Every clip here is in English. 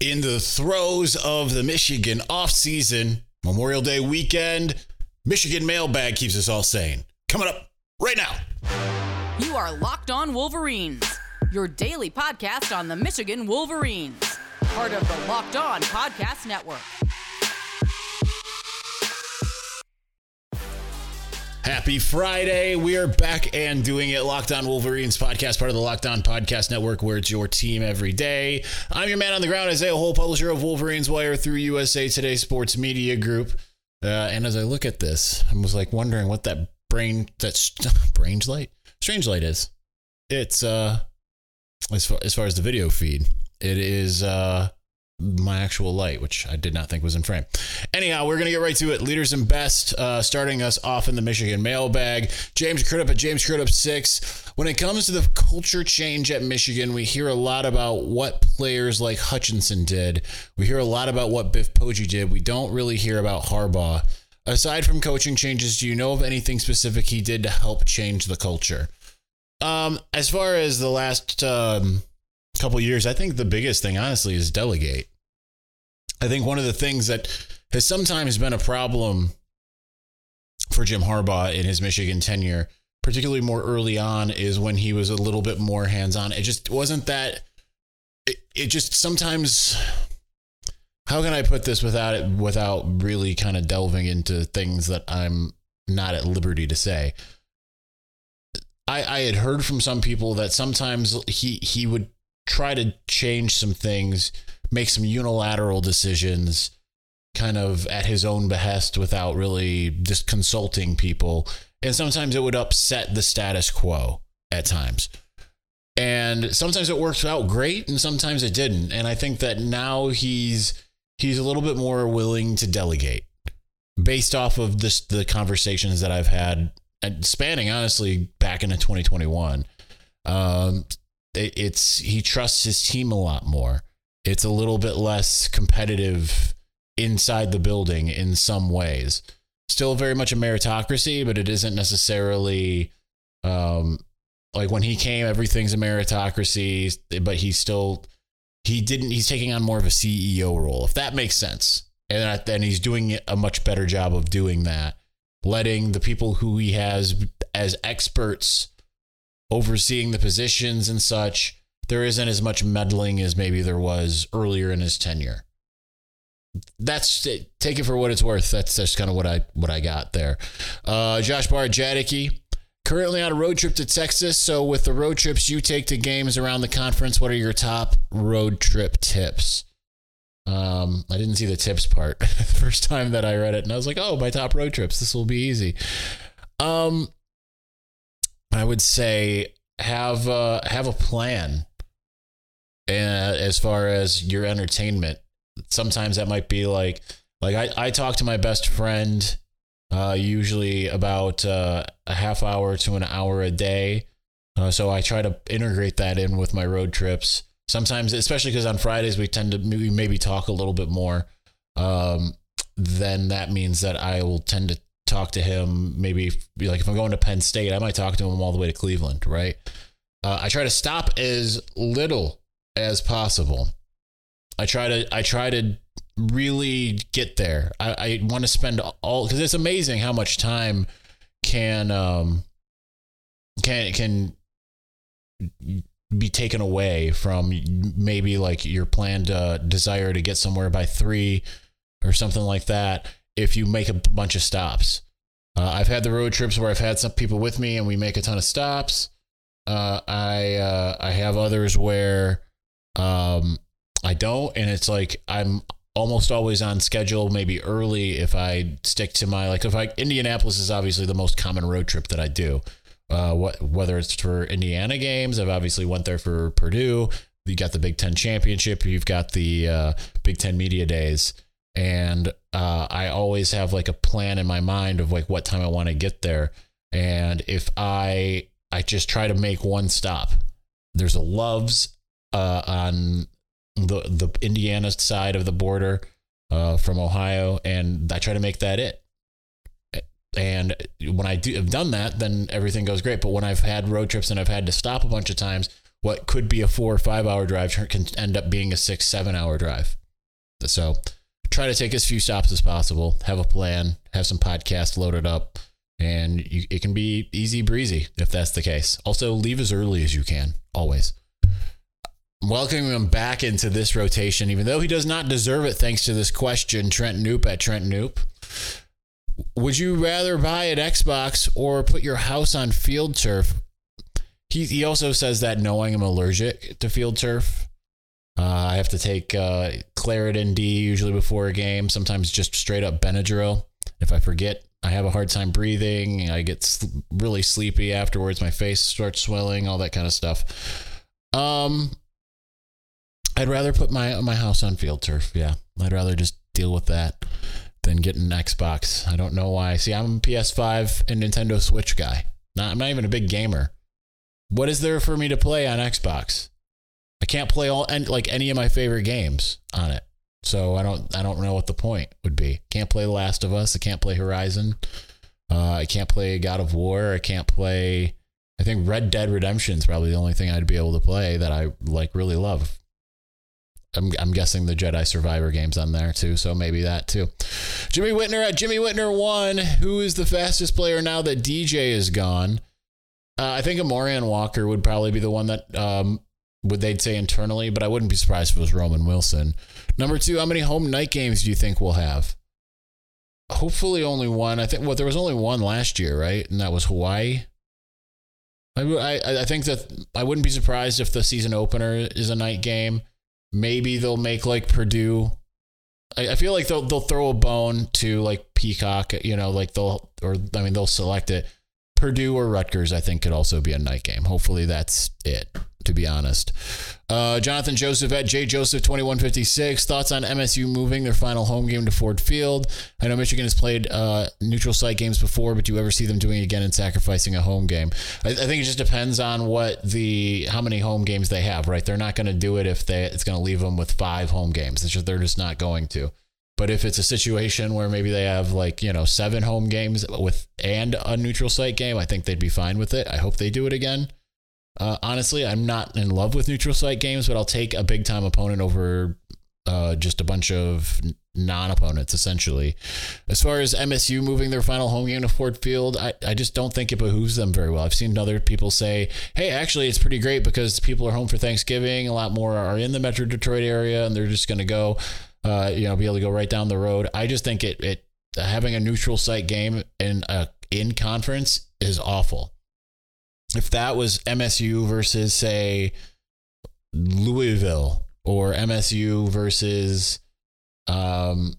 in the throes of the Michigan offseason, Memorial Day weekend, Michigan mailbag keeps us all sane. Coming up right now. You are Locked On Wolverines, your daily podcast on the Michigan Wolverines, part of the Locked On Podcast Network. Happy Friday. We are back and doing it. Locked On Wolverines podcast, part of the Locked On Podcast Network, where it's your team every day. I'm your man on the ground, Isaiah Hole, publisher of Wolverines Wire through USA Today Sports Media Group. Uh, and as I look at this, I was like wondering what that brain, that brain light, strange light is. It's, uh, as far, as far as the video feed, it is, uh, my actual light, which I did not think was in frame. Anyhow, we're going to get right to it. Leaders and best, uh, starting us off in the Michigan mailbag. James Crudup at James Crudup 6. When it comes to the culture change at Michigan, we hear a lot about what players like Hutchinson did. We hear a lot about what Biff Poggi did. We don't really hear about Harbaugh. Aside from coaching changes, do you know of anything specific he did to help change the culture? Um, as far as the last um, couple years, I think the biggest thing, honestly, is delegate. I think one of the things that has sometimes been a problem for Jim Harbaugh in his Michigan tenure, particularly more early on, is when he was a little bit more hands on. It just wasn't that. It, it just sometimes. How can I put this without it without really kind of delving into things that I'm not at liberty to say? I, I had heard from some people that sometimes he he would try to change some things make some unilateral decisions kind of at his own behest without really just consulting people. And sometimes it would upset the status quo at times. And sometimes it worked out great and sometimes it didn't. And I think that now he's he's a little bit more willing to delegate based off of this the conversations that I've had and spanning honestly back into 2021. Um it, it's he trusts his team a lot more it's a little bit less competitive inside the building in some ways. Still very much a meritocracy, but it isn't necessarily um, like when he came, everything's a meritocracy, but he's still he didn't he's taking on more of a CEO role, if that makes sense. And then he's doing a much better job of doing that, letting the people who he has as experts overseeing the positions and such there isn't as much meddling as maybe there was earlier in his tenure. That's it. take it for what it's worth. That's just kind of what I what I got there. Uh, Josh Bar Jadicki, currently on a road trip to Texas. So with the road trips you take to games around the conference, what are your top road trip tips? Um, I didn't see the tips part first time that I read it, and I was like, "Oh, my top road trips. This will be easy." Um, I would say have uh, have a plan and as far as your entertainment sometimes that might be like like i, I talk to my best friend uh, usually about uh, a half hour to an hour a day. Uh, so i try to integrate that in with my road trips. Sometimes especially because on fridays we tend to maybe, maybe talk a little bit more um, then that means that i will tend to talk to him maybe like if i'm going to penn state i might talk to him all the way to cleveland right? Uh, i try to stop as little as possible. I try to I try to really get there. I, I want to spend all because it's amazing how much time can um can can be taken away from maybe like your planned uh, desire to get somewhere by three or something like that if you make a bunch of stops. Uh, I've had the road trips where I've had some people with me and we make a ton of stops. Uh, I uh, I have others where um, I don't, and it's like I'm almost always on schedule, maybe early if I stick to my like if I Indianapolis is obviously the most common road trip that I do. Uh, what whether it's for Indiana games, I've obviously went there for Purdue. You got the Big Ten championship. You've got the uh, Big Ten media days, and uh, I always have like a plan in my mind of like what time I want to get there. And if I I just try to make one stop. There's a Love's uh, on the the Indiana side of the border uh, from Ohio, and I try to make that it. And when I do have done that, then everything goes great. But when I've had road trips and I've had to stop a bunch of times, what could be a four or five hour drive can end up being a six, seven hour drive. So try to take as few stops as possible, have a plan, have some podcasts loaded up, and you, it can be easy breezy if that's the case. Also, leave as early as you can, always. Welcoming him back into this rotation, even though he does not deserve it, thanks to this question, Trent Noop at Trent Noop. Would you rather buy an Xbox or put your house on field turf? He, he also says that knowing I'm allergic to field turf, uh, I have to take uh, Claritin D usually before a game, sometimes just straight up Benadryl. If I forget, I have a hard time breathing. I get sl- really sleepy afterwards. My face starts swelling, all that kind of stuff. Um, I'd rather put my my house on field turf. Yeah, I'd rather just deal with that than get an Xbox. I don't know why. See, I'm a PS5 and Nintendo Switch guy. Not, I'm not even a big gamer. What is there for me to play on Xbox? I can't play all and like any of my favorite games on it. So I don't I don't know what the point would be. Can't play The Last of Us. I can't play Horizon. Uh, I can't play God of War. I can't play. I think Red Dead Redemption is probably the only thing I'd be able to play that I like really love. I'm, I'm guessing the Jedi Survivor game's on there too, so maybe that too. Jimmy Whitner at Jimmy Whitner one. Who is the fastest player now that DJ is gone? Uh, I think Amorion Walker would probably be the one that um, would they'd say internally, but I wouldn't be surprised if it was Roman Wilson. Number two, how many home night games do you think we'll have? Hopefully, only one. I think well, there was only one last year, right? And that was Hawaii. I, I, I think that I wouldn't be surprised if the season opener is a night game. Maybe they'll make like Purdue. I, I feel like they'll they'll throw a bone to like Peacock, you know, like they'll or I mean they'll select it. Purdue or Rutgers, I think, could also be a night game. Hopefully, that's it to be honest. Uh, Jonathan Joseph at J Joseph 2156. Thoughts on MSU moving their final home game to Ford Field? I know Michigan has played uh, neutral site games before, but do you ever see them doing it again and sacrificing a home game? I, I, think it just depends on what the how many home games they have. Right, they're not going to do it if they it's going to leave them with five home games. Just they're just not going to. But if it's a situation where maybe they have like you know seven home games with and a neutral site game, I think they'd be fine with it. I hope they do it again. Uh, honestly, I'm not in love with neutral site games, but I'll take a big time opponent over uh, just a bunch of non opponents, essentially. As far as MSU moving their final home game to Ford Field, I, I just don't think it behooves them very well. I've seen other people say, hey, actually, it's pretty great because people are home for Thanksgiving. A lot more are in the Metro Detroit area and they're just going to go, uh, you know, be able to go right down the road. I just think it, it having a neutral site game in a in conference is awful if that was MSU versus say Louisville or MSU versus um,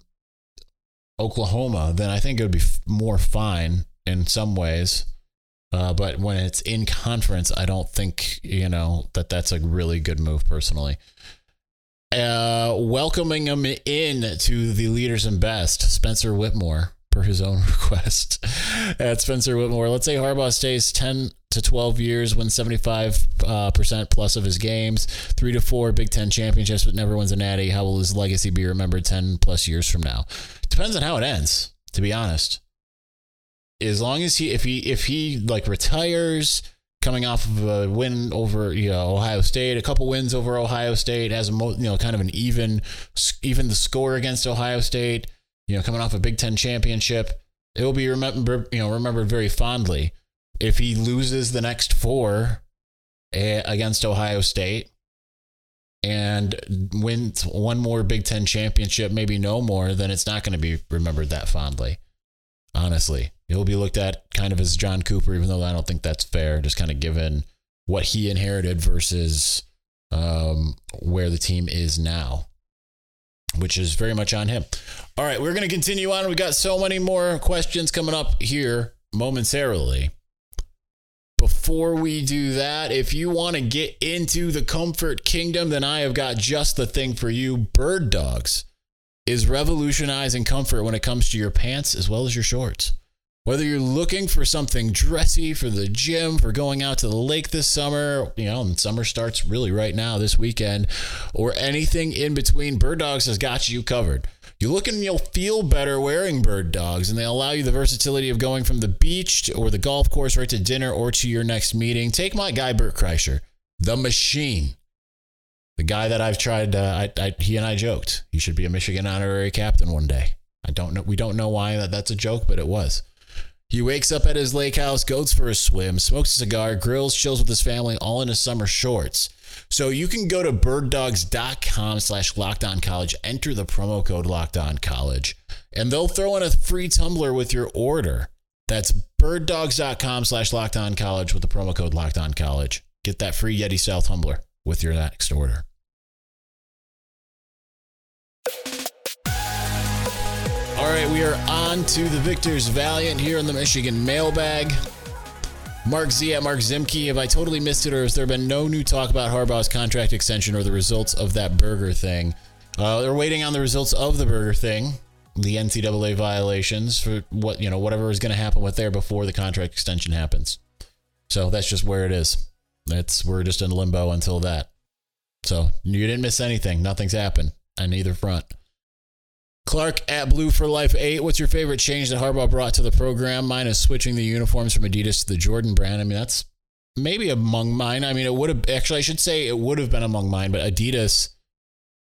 Oklahoma, then I think it would be more fine in some ways. Uh, but when it's in conference, I don't think you know that that's a really good move personally. Uh, welcoming him in to the leaders and best, Spencer Whitmore per his own request at Spencer Whitmore. Let's say Harbaugh stays 10 to 12 years, wins 75 uh, percent plus of his games, three to four Big Ten championships, but never wins a natty. How will his legacy be remembered 10 plus years from now? Depends on how it ends, to be honest. As long as he, if he, if he like retires, coming off of a win over you know Ohio State, a couple wins over Ohio State, has a mo- you know kind of an even, even the score against Ohio State you know, coming off a Big Ten championship, it will be remembered, you know, remembered very fondly. If he loses the next four eh, against Ohio State and wins one more Big Ten championship, maybe no more, then it's not going to be remembered that fondly. Honestly, he'll be looked at kind of as John Cooper, even though I don't think that's fair, just kind of given what he inherited versus um, where the team is now which is very much on him. All right, we're going to continue on. We got so many more questions coming up here momentarily. Before we do that, if you want to get into the comfort kingdom, then I have got just the thing for you. Birddogs is revolutionizing comfort when it comes to your pants as well as your shorts. Whether you're looking for something dressy for the gym, for going out to the lake this summer, you know, and summer starts really right now this weekend, or anything in between, Birddogs has got you covered. You look and you'll feel better wearing birddogs, and they allow you the versatility of going from the beach or the golf course right to dinner or to your next meeting. Take my guy, Bert Kreischer. the machine. The guy that I've tried, uh, I, I, he and I joked he should be a Michigan honorary captain one day. I don't know. We don't know why that, that's a joke, but it was. He wakes up at his lake house, goes for a swim, smokes a cigar, grills, chills with his family, all in his summer shorts. So you can go to birddogs.com slash college, enter the promo code college, and they'll throw in a free tumbler with your order. That's birddogs.com slash college with the promo code college. Get that free Yeti style tumbler with your next order. All right, we are on to the Victor's Valiant here in the Michigan mailbag. Mark Z at Mark Zimke. Have I totally missed it, or has there been no new talk about Harbaugh's contract extension or the results of that burger thing? Uh, they're waiting on the results of the burger thing, the NCAA violations for what you know, whatever is going to happen with there before the contract extension happens. So that's just where it is. That's we're just in limbo until that. So you didn't miss anything. Nothing's happened on either front. Clark at Blue for Life 8. What's your favorite change that Harbaugh brought to the program? Mine is switching the uniforms from Adidas to the Jordan brand. I mean, that's maybe among mine. I mean, it would have actually, I should say it would have been among mine, but Adidas,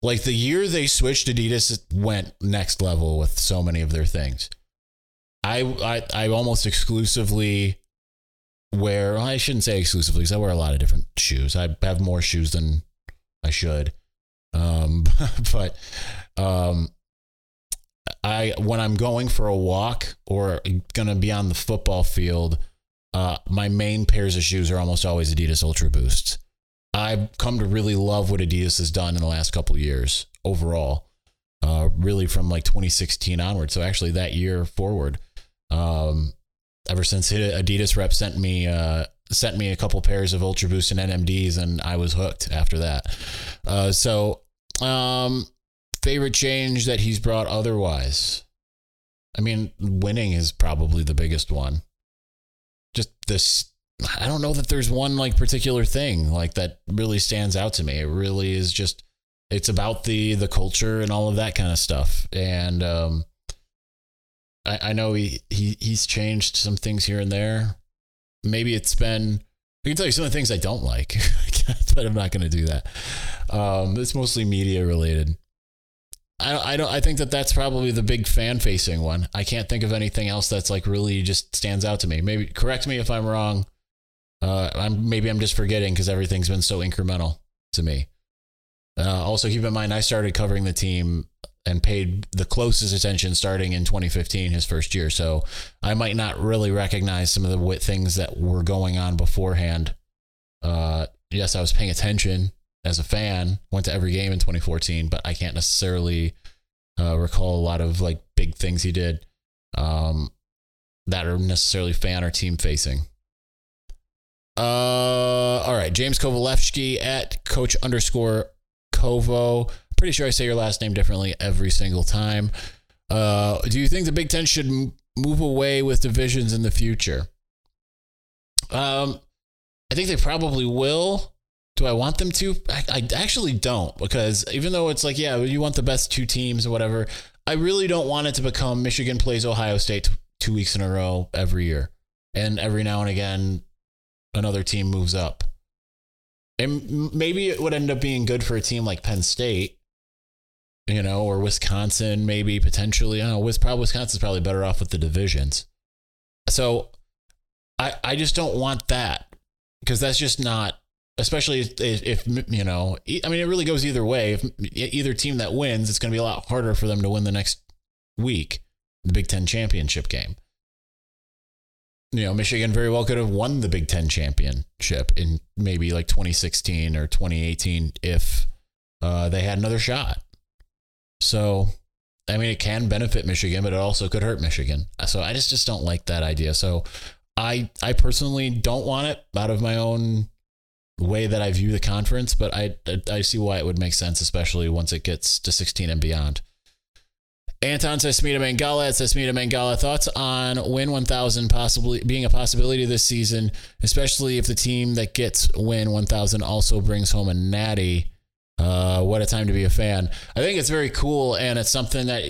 like the year they switched, Adidas went next level with so many of their things. I, I, I almost exclusively wear, I shouldn't say exclusively because I wear a lot of different shoes. I have more shoes than I should. Um, but, um, I when I'm going for a walk or gonna be on the football field, uh, my main pairs of shoes are almost always Adidas Ultra Boosts. I've come to really love what Adidas has done in the last couple years overall. Uh, really from like 2016 onward. So actually that year forward, um, ever since Adidas rep sent me uh, sent me a couple pairs of Ultra Boost and NMDs, and I was hooked after that. Uh, so um, favorite change that he's brought otherwise? I mean, winning is probably the biggest one. Just this I don't know that there's one like particular thing like that really stands out to me. It really is just it's about the the culture and all of that kind of stuff. And um I, I know he, he he's changed some things here and there. Maybe it's been I can tell you some of the things I don't like, but I'm not going to do that. Um, it's mostly media related. I, I don't. I think that that's probably the big fan facing one. I can't think of anything else that's like really just stands out to me. Maybe correct me if I'm wrong. Uh, I'm maybe I'm just forgetting because everything's been so incremental to me. Uh, also, keep in mind I started covering the team and paid the closest attention starting in 2015, his first year. So I might not really recognize some of the things that were going on beforehand. Uh, yes, I was paying attention as a fan, went to every game in 2014, but I can't necessarily uh, recall a lot of like big things he did um, that are necessarily fan or team facing. Uh, all right, James Kovalevsky at coach underscore Kovo. Pretty sure I say your last name differently every single time. Uh, do you think the Big Ten should move away with divisions in the future? Um, I think they probably will. Do I want them to? I, I actually don't because even though it's like, yeah, you want the best two teams or whatever, I really don't want it to become Michigan plays Ohio State two weeks in a row every year. And every now and again, another team moves up. And maybe it would end up being good for a team like Penn State, you know, or Wisconsin, maybe potentially. I don't know. Wisconsin's probably better off with the divisions. So I I just don't want that because that's just not especially if, if, you know i mean it really goes either way. If either team that wins it's going to be a lot harder for them to win the next week the big ten championship game. You know michigan very well could have won the big ten championship in maybe like 2016 or 2018 if uh, they had another shot. So i mean it can benefit michigan but it also could hurt michigan. So i just just don't like that idea. So i i personally don't want it out of my own way that I view the conference, but I, I see why it would make sense, especially once it gets to 16 and beyond. Anton says Smita Mangala says Smita Mangala thoughts on win 1000 possibly being a possibility this season, especially if the team that gets win 1000 also brings home a natty. Uh, what a time to be a fan. I think it's very cool, and it's something that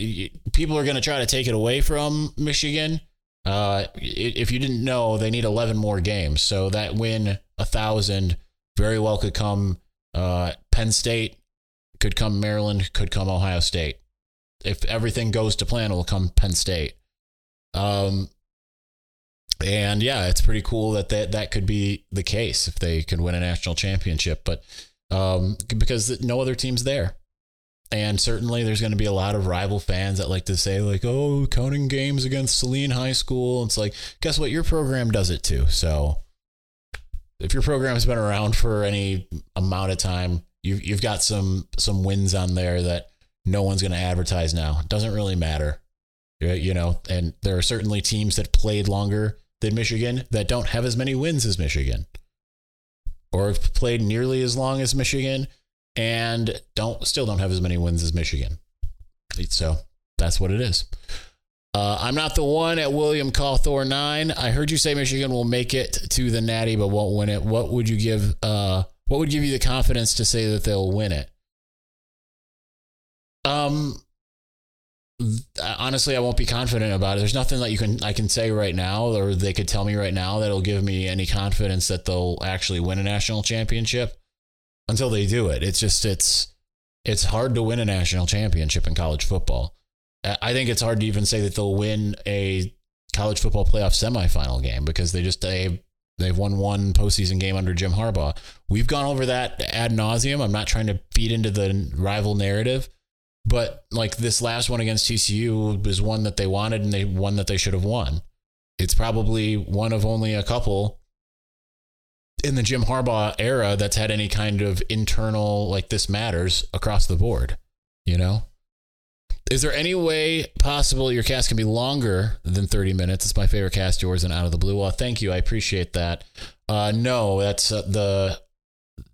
people are going to try to take it away from Michigan. Uh, if you didn't know, they need 11 more games. So that win a thousand very well could come uh, Penn State, could come Maryland, could come Ohio State. If everything goes to plan, it'll come Penn State. Um, and yeah, it's pretty cool that that, that could be the case if they could win a national championship. But um, because no other team's there. And certainly there's going to be a lot of rival fans that like to say, like, oh, counting games against Saline High School. It's like, guess what? Your program does it too. So if your program's been around for any amount of time, you've, you've got some, some wins on there that no one's going to advertise now. It doesn't really matter. You know, and there are certainly teams that played longer than Michigan that don't have as many wins as Michigan or have played nearly as long as Michigan and don't still don't have as many wins as Michigan. So that's what it is. Uh, I'm not the one at William Cawthor nine. I heard you say Michigan will make it to the Natty, but won't win it. What would you give? Uh, what would give you the confidence to say that they'll win it? Um, honestly, I won't be confident about it. There's nothing that you can I can say right now, or they could tell me right now that'll give me any confidence that they'll actually win a national championship until they do it. It's just it's it's hard to win a national championship in college football. I think it's hard to even say that they'll win a college football playoff semifinal game because they just they they've won one postseason game under Jim Harbaugh. We've gone over that ad nauseum. I'm not trying to feed into the rival narrative, but like this last one against TCU was one that they wanted and they won that they should have won. It's probably one of only a couple in the Jim Harbaugh era that's had any kind of internal like this matters across the board, you know? Is there any way possible your cast can be longer than 30 minutes? It's my favorite cast, yours and out of the blue. Well, thank you. I appreciate that. Uh, no, that's uh, the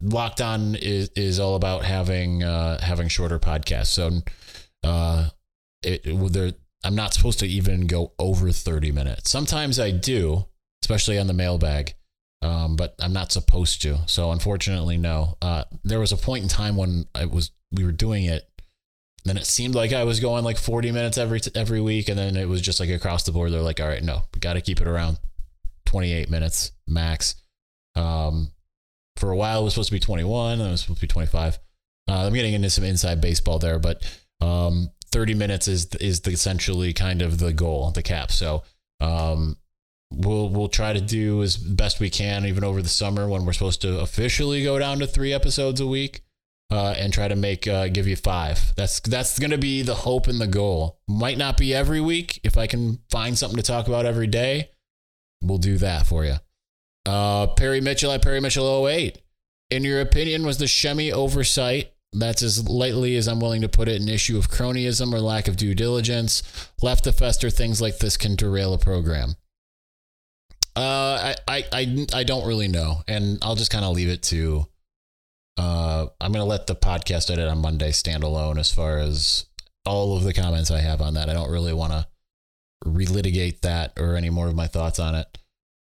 Locked On is is all about having uh, having shorter podcasts. So uh, it, it I'm not supposed to even go over 30 minutes. Sometimes I do, especially on the mailbag, um, but I'm not supposed to. So unfortunately, no. Uh, there was a point in time when I was we were doing it. Then it seemed like I was going like 40 minutes every every week, and then it was just like across the board. They're like, "All right, no, we got to keep it around 28 minutes max." Um, for a while it was supposed to be 21 then it was supposed to be 25 uh, i'm getting into some inside baseball there but um, 30 minutes is is the, essentially kind of the goal the cap so um, we'll we'll try to do as best we can even over the summer when we're supposed to officially go down to three episodes a week uh, and try to make uh, give you five. That's that's to be the hope and the goal. Might not be every week. If I can find something to talk about every day, we'll do that for you. Uh, Perry Mitchell at Perry Mitchell 08. In your opinion, was the Shemy oversight, that's as lightly as I'm willing to put it, an issue of cronyism or lack of due diligence, left to fester things like this can derail a program? Uh, I, I, I, I don't really know. And I'll just kind of leave it to, uh, I'm going to let the podcast edit on Monday stand alone as far as all of the comments I have on that. I don't really want to relitigate that or any more of my thoughts on it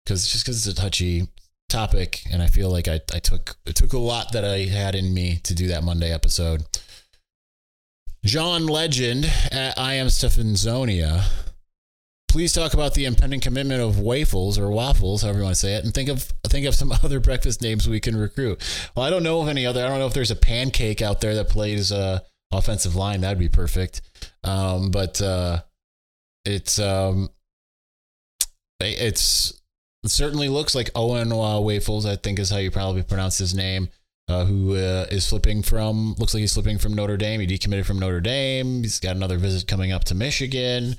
because just because it's a touchy topic, and I feel like I, I took it took a lot that I had in me to do that Monday episode. John Legend at I am Stefanzonia. Please talk about the impending commitment of waffles or waffles, however you want to say it, and think of think of some other breakfast names we can recruit. Well, I don't know of any other. I don't know if there's a pancake out there that plays uh, offensive line. That'd be perfect. Um, but uh, it's um, it's it certainly looks like Owen uh, Wafels, I think is how you probably pronounce his name, uh, who uh, is flipping from, looks like he's flipping from Notre Dame. He decommitted from Notre Dame. He's got another visit coming up to Michigan.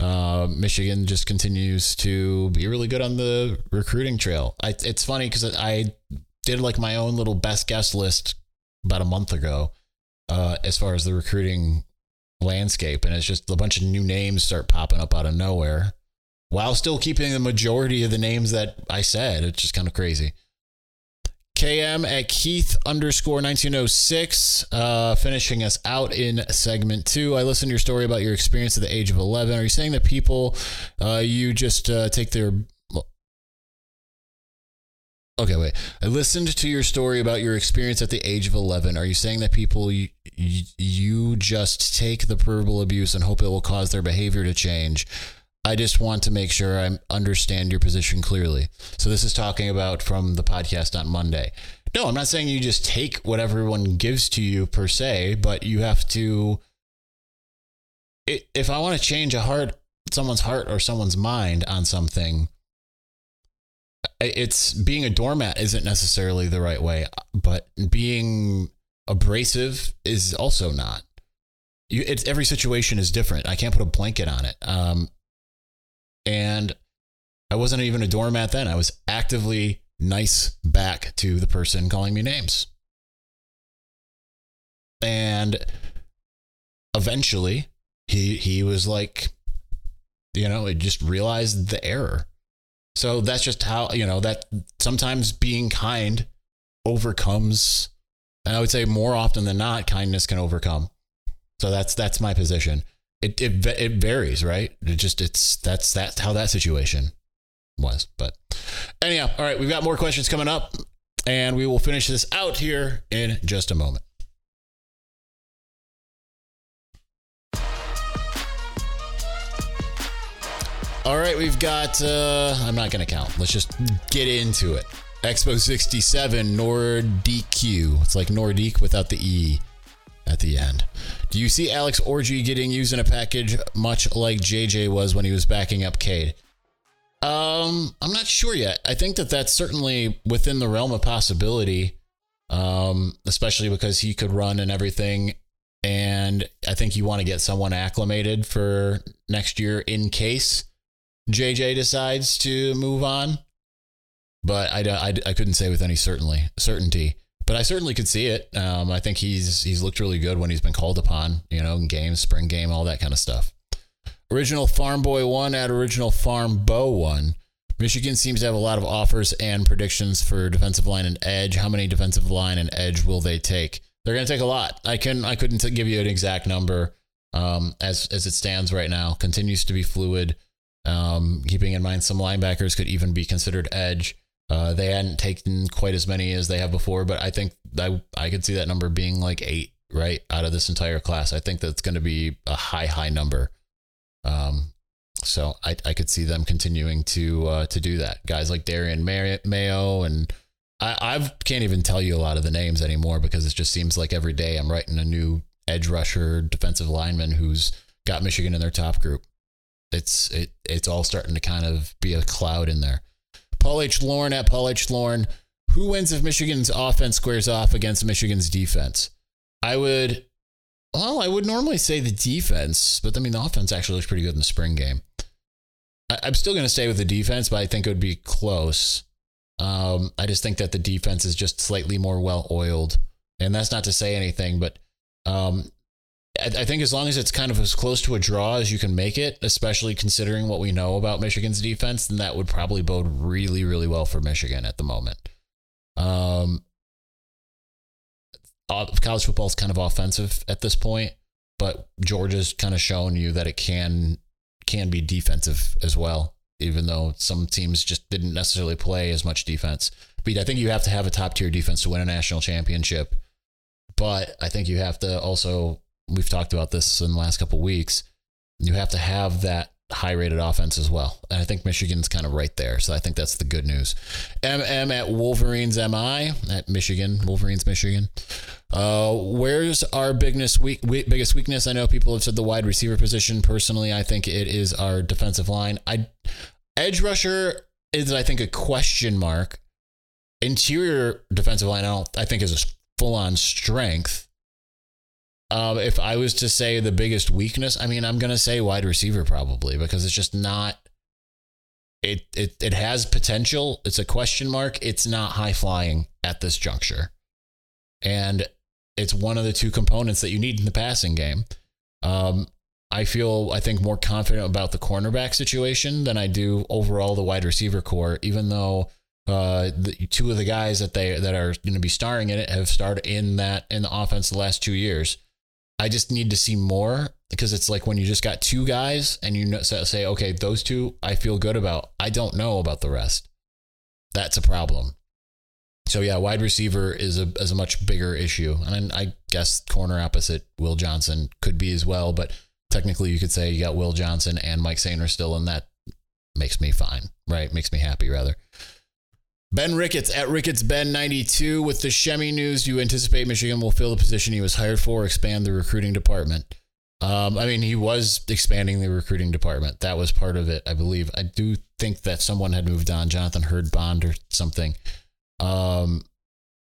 Uh, Michigan just continues to be really good on the recruiting trail. I, it's funny because I did like my own little best guess list about a month ago uh, as far as the recruiting landscape. And it's just a bunch of new names start popping up out of nowhere while still keeping the majority of the names that I said. It's just kind of crazy. KM at Keith underscore 1906, uh, finishing us out in segment two. I listened to your story about your experience at the age of 11. Are you saying that people, uh, you just uh, take their. Okay, wait. I listened to your story about your experience at the age of 11. Are you saying that people, you, you just take the verbal abuse and hope it will cause their behavior to change? I just want to make sure I understand your position clearly. So this is talking about from the podcast on Monday. No, I'm not saying you just take what everyone gives to you per se, but you have to. If I want to change a heart, someone's heart or someone's mind on something, it's being a doormat isn't necessarily the right way, but being abrasive is also not. You, it's every situation is different. I can't put a blanket on it. Um, and I wasn't even a doormat then. I was actively nice back to the person calling me names. And eventually he he was like you know, it just realized the error. So that's just how, you know, that sometimes being kind overcomes and I would say more often than not kindness can overcome. So that's that's my position. It it it varies, right? It just it's that's that's how that situation was. But anyhow, all right, we've got more questions coming up, and we will finish this out here in just a moment. All right, we've got, uh, I'm not going to count. Let's just get into it. Expo 67 NordicQ. It's like Nordique without the E at the end. Do you see Alex Orji getting used in a package much like JJ was when he was backing up Cade? Um, I'm not sure yet. I think that that's certainly within the realm of possibility, um, especially because he could run and everything. And I think you want to get someone acclimated for next year in case JJ decides to move on. But I, I, I couldn't say with any certainly certainty. But I certainly could see it. Um, I think he's he's looked really good when he's been called upon. You know, in games, spring game, all that kind of stuff. Original Farm Boy one at Original Farm Bow one. Michigan seems to have a lot of offers and predictions for defensive line and edge. How many defensive line and edge will they take? They're going to take a lot. I can I couldn't give you an exact number um, as as it stands right now. Continues to be fluid. Um, keeping in mind some linebackers could even be considered edge. Uh, they hadn't taken quite as many as they have before, but I think I I could see that number being like eight right out of this entire class. I think that's going to be a high high number. Um, so I, I could see them continuing to uh, to do that. Guys like Darian Mayo and I I can't even tell you a lot of the names anymore because it just seems like every day I'm writing a new edge rusher, defensive lineman who's got Michigan in their top group. It's it it's all starting to kind of be a cloud in there. Paul H. Lorne at Paul H. Lorne. Who wins if Michigan's offense squares off against Michigan's defense? I would well, I would normally say the defense, but I mean, the offense actually looks pretty good in the spring game. I, am still going to stay with the defense, but I think it would be close. Um, I just think that the defense is just slightly more well oiled. And that's not to say anything, but um, I, think as long as it's kind of as close to a draw as you can make it, especially considering what we know about Michigan's defense, then that would probably bode really, really well for Michigan at the moment. Um, college football is kind of offensive at this point, but Georgia's kind of shown you that it can can be defensive as well, even though some teams just didn't necessarily play as much defense. But I think you have to have a top tier defense to win a national championship. But I think you have to also we've talked about this in the last couple weeks. You have to have that high rated offense as well. And I think Michigan's kind of right there. So I think that's the good news. MM at Wolverines MI at Michigan, Wolverines Michigan. Uh, where's our biggest weak, biggest weakness? I know people have said the wide receiver position. Personally, I think it is our defensive line. I edge rusher is I think a question mark. Interior defensive line, I don't I think is a full on strength. Um, if I was to say the biggest weakness, I mean, I'm going to say wide receiver probably because it's just not. It, it it has potential. It's a question mark. It's not high flying at this juncture, and it's one of the two components that you need in the passing game. Um, I feel I think more confident about the cornerback situation than I do overall the wide receiver core. Even though uh, the two of the guys that they that are going to be starring in it have started in that in the offense the last two years. I just need to see more because it's like when you just got two guys and you know, say, okay, those two I feel good about. I don't know about the rest. That's a problem. So yeah, wide receiver is a is a much bigger issue, and I guess corner opposite Will Johnson could be as well. But technically, you could say you got Will Johnson and Mike Sainristil, and that makes me fine, right? Makes me happy rather. Ben Ricketts at Ricketts Ben 92 with the Shemy news. You anticipate Michigan will fill the position he was hired for, expand the recruiting department? Um, I mean, he was expanding the recruiting department. That was part of it, I believe. I do think that someone had moved on, Jonathan Hurd Bond or something. Um,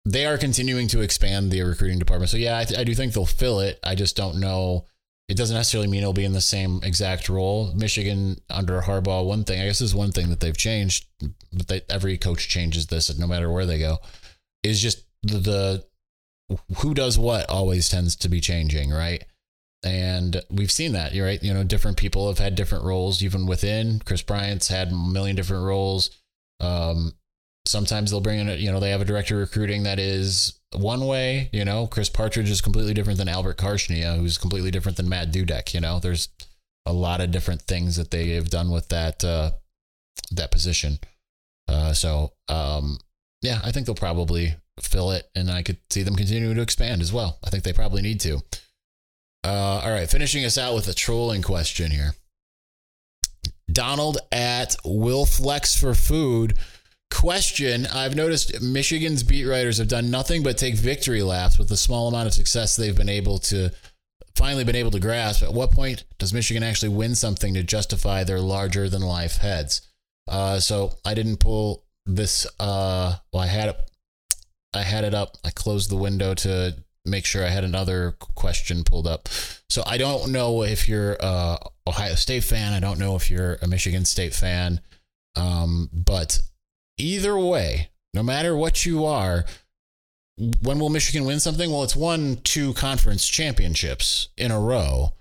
they are continuing to expand the recruiting department. So yeah, I, th- I do think they'll fill it. I just don't know. It doesn't necessarily mean it'll be in the same exact role. Michigan under Harbaugh, one thing I guess is one thing that they've changed, but they, every coach changes this, no matter where they go, is just the, the who does what always tends to be changing, right? And we've seen that, you're right. You know, different people have had different roles, even within. Chris Bryant's had a million different roles. Um, sometimes they'll bring in, a, you know, they have a director recruiting that is one way. You know, Chris Partridge is completely different than Albert Karschnia, who's completely different than Matt Dudek. You know, there's a lot of different things that they have done with that uh, that position. Uh, so, um, yeah, I think they'll probably fill it, and I could see them continuing to expand as well. I think they probably need to. Uh, all right, finishing us out with a trolling question here. Donald at Will Flex for Food. Question I've noticed Michigan's beat writers have done nothing but take victory laps with the small amount of success they've been able to finally been able to grasp. At what point does Michigan actually win something to justify their larger than life heads? Uh, so I didn't pull this. Uh, well, I had it. I had it up. I closed the window to make sure I had another question pulled up. So I don't know if you're a Ohio State fan. I don't know if you're a Michigan State fan. Um, but either way, no matter what you are, when will Michigan win something? Well, it's won two conference championships in a row.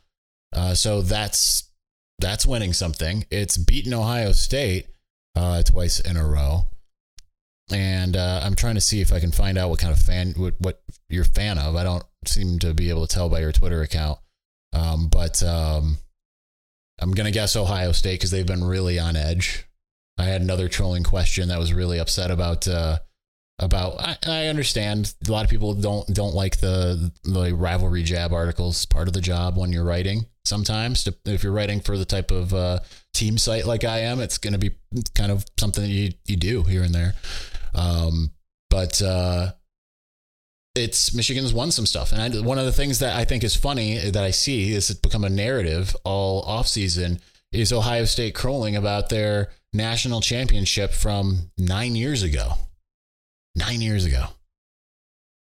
Uh, so that's that's winning something. It's beaten Ohio State uh, twice in a row and uh, I'm trying to see if I can find out what kind of fan what, what you're fan of. I don't seem to be able to tell by your Twitter account, um, but um, I'm gonna guess Ohio State because they've been really on edge. I had another trolling question that was really upset about uh, about. I, I understand a lot of people don't don't like the the rivalry jab articles. Part of the job when you're writing. Sometimes if you're writing for the type of uh, team site like I am, it's going to be kind of something that you you do here and there. Um, but uh, it's Michigan's won some stuff, and I, one of the things that I think is funny that I see is it's become a narrative all offseason is Ohio State crowing about their national championship from nine years ago. Nine years ago.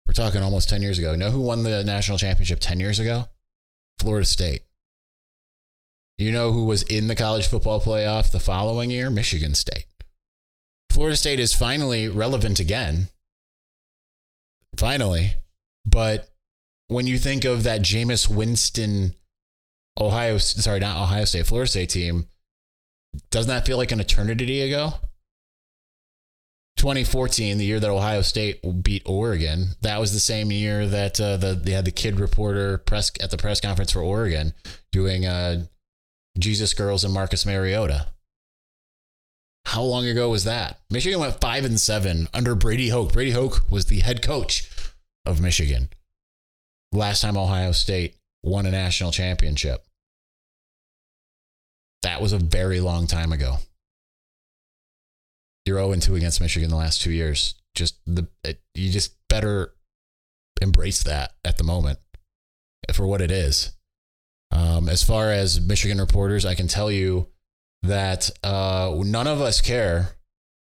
We're talking almost 10 years ago. You know who won the national championship 10 years ago? Florida State. You know who was in the college football playoff the following year? Michigan State. Florida State is finally relevant again. Finally. But when you think of that Jameis Winston Ohio, sorry, not Ohio State, Florida State team, doesn't that feel like an eternity ago? 2014, the year that Ohio State beat Oregon, that was the same year that uh, the they had the kid reporter press at the press conference for Oregon doing uh, Jesus Girls and Marcus Mariota. How long ago was that? Michigan went five and seven under Brady Hoke. Brady Hoke was the head coach of Michigan. Last time Ohio State won a national championship. That was a very long time ago. You're 0 2 against Michigan the last two years. Just the it, you just better embrace that at the moment for what it is. Um, as far as Michigan reporters, I can tell you that uh, none of us care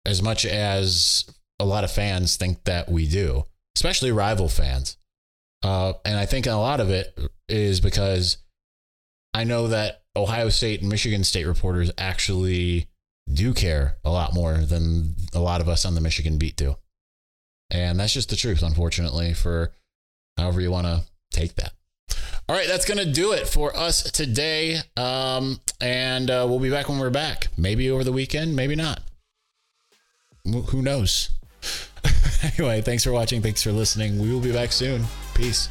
as much as a lot of fans think that we do, especially rival fans. Uh, and I think a lot of it is because I know that Ohio State and Michigan State reporters actually do care a lot more than a lot of us on the Michigan beat do. And that's just the truth, unfortunately, for however you want to take that. All right, that's going to do it for us today. Um, and uh, we'll be back when we're back. Maybe over the weekend, maybe not. Who knows? anyway, thanks for watching. Thanks for listening. We will be back soon. Peace.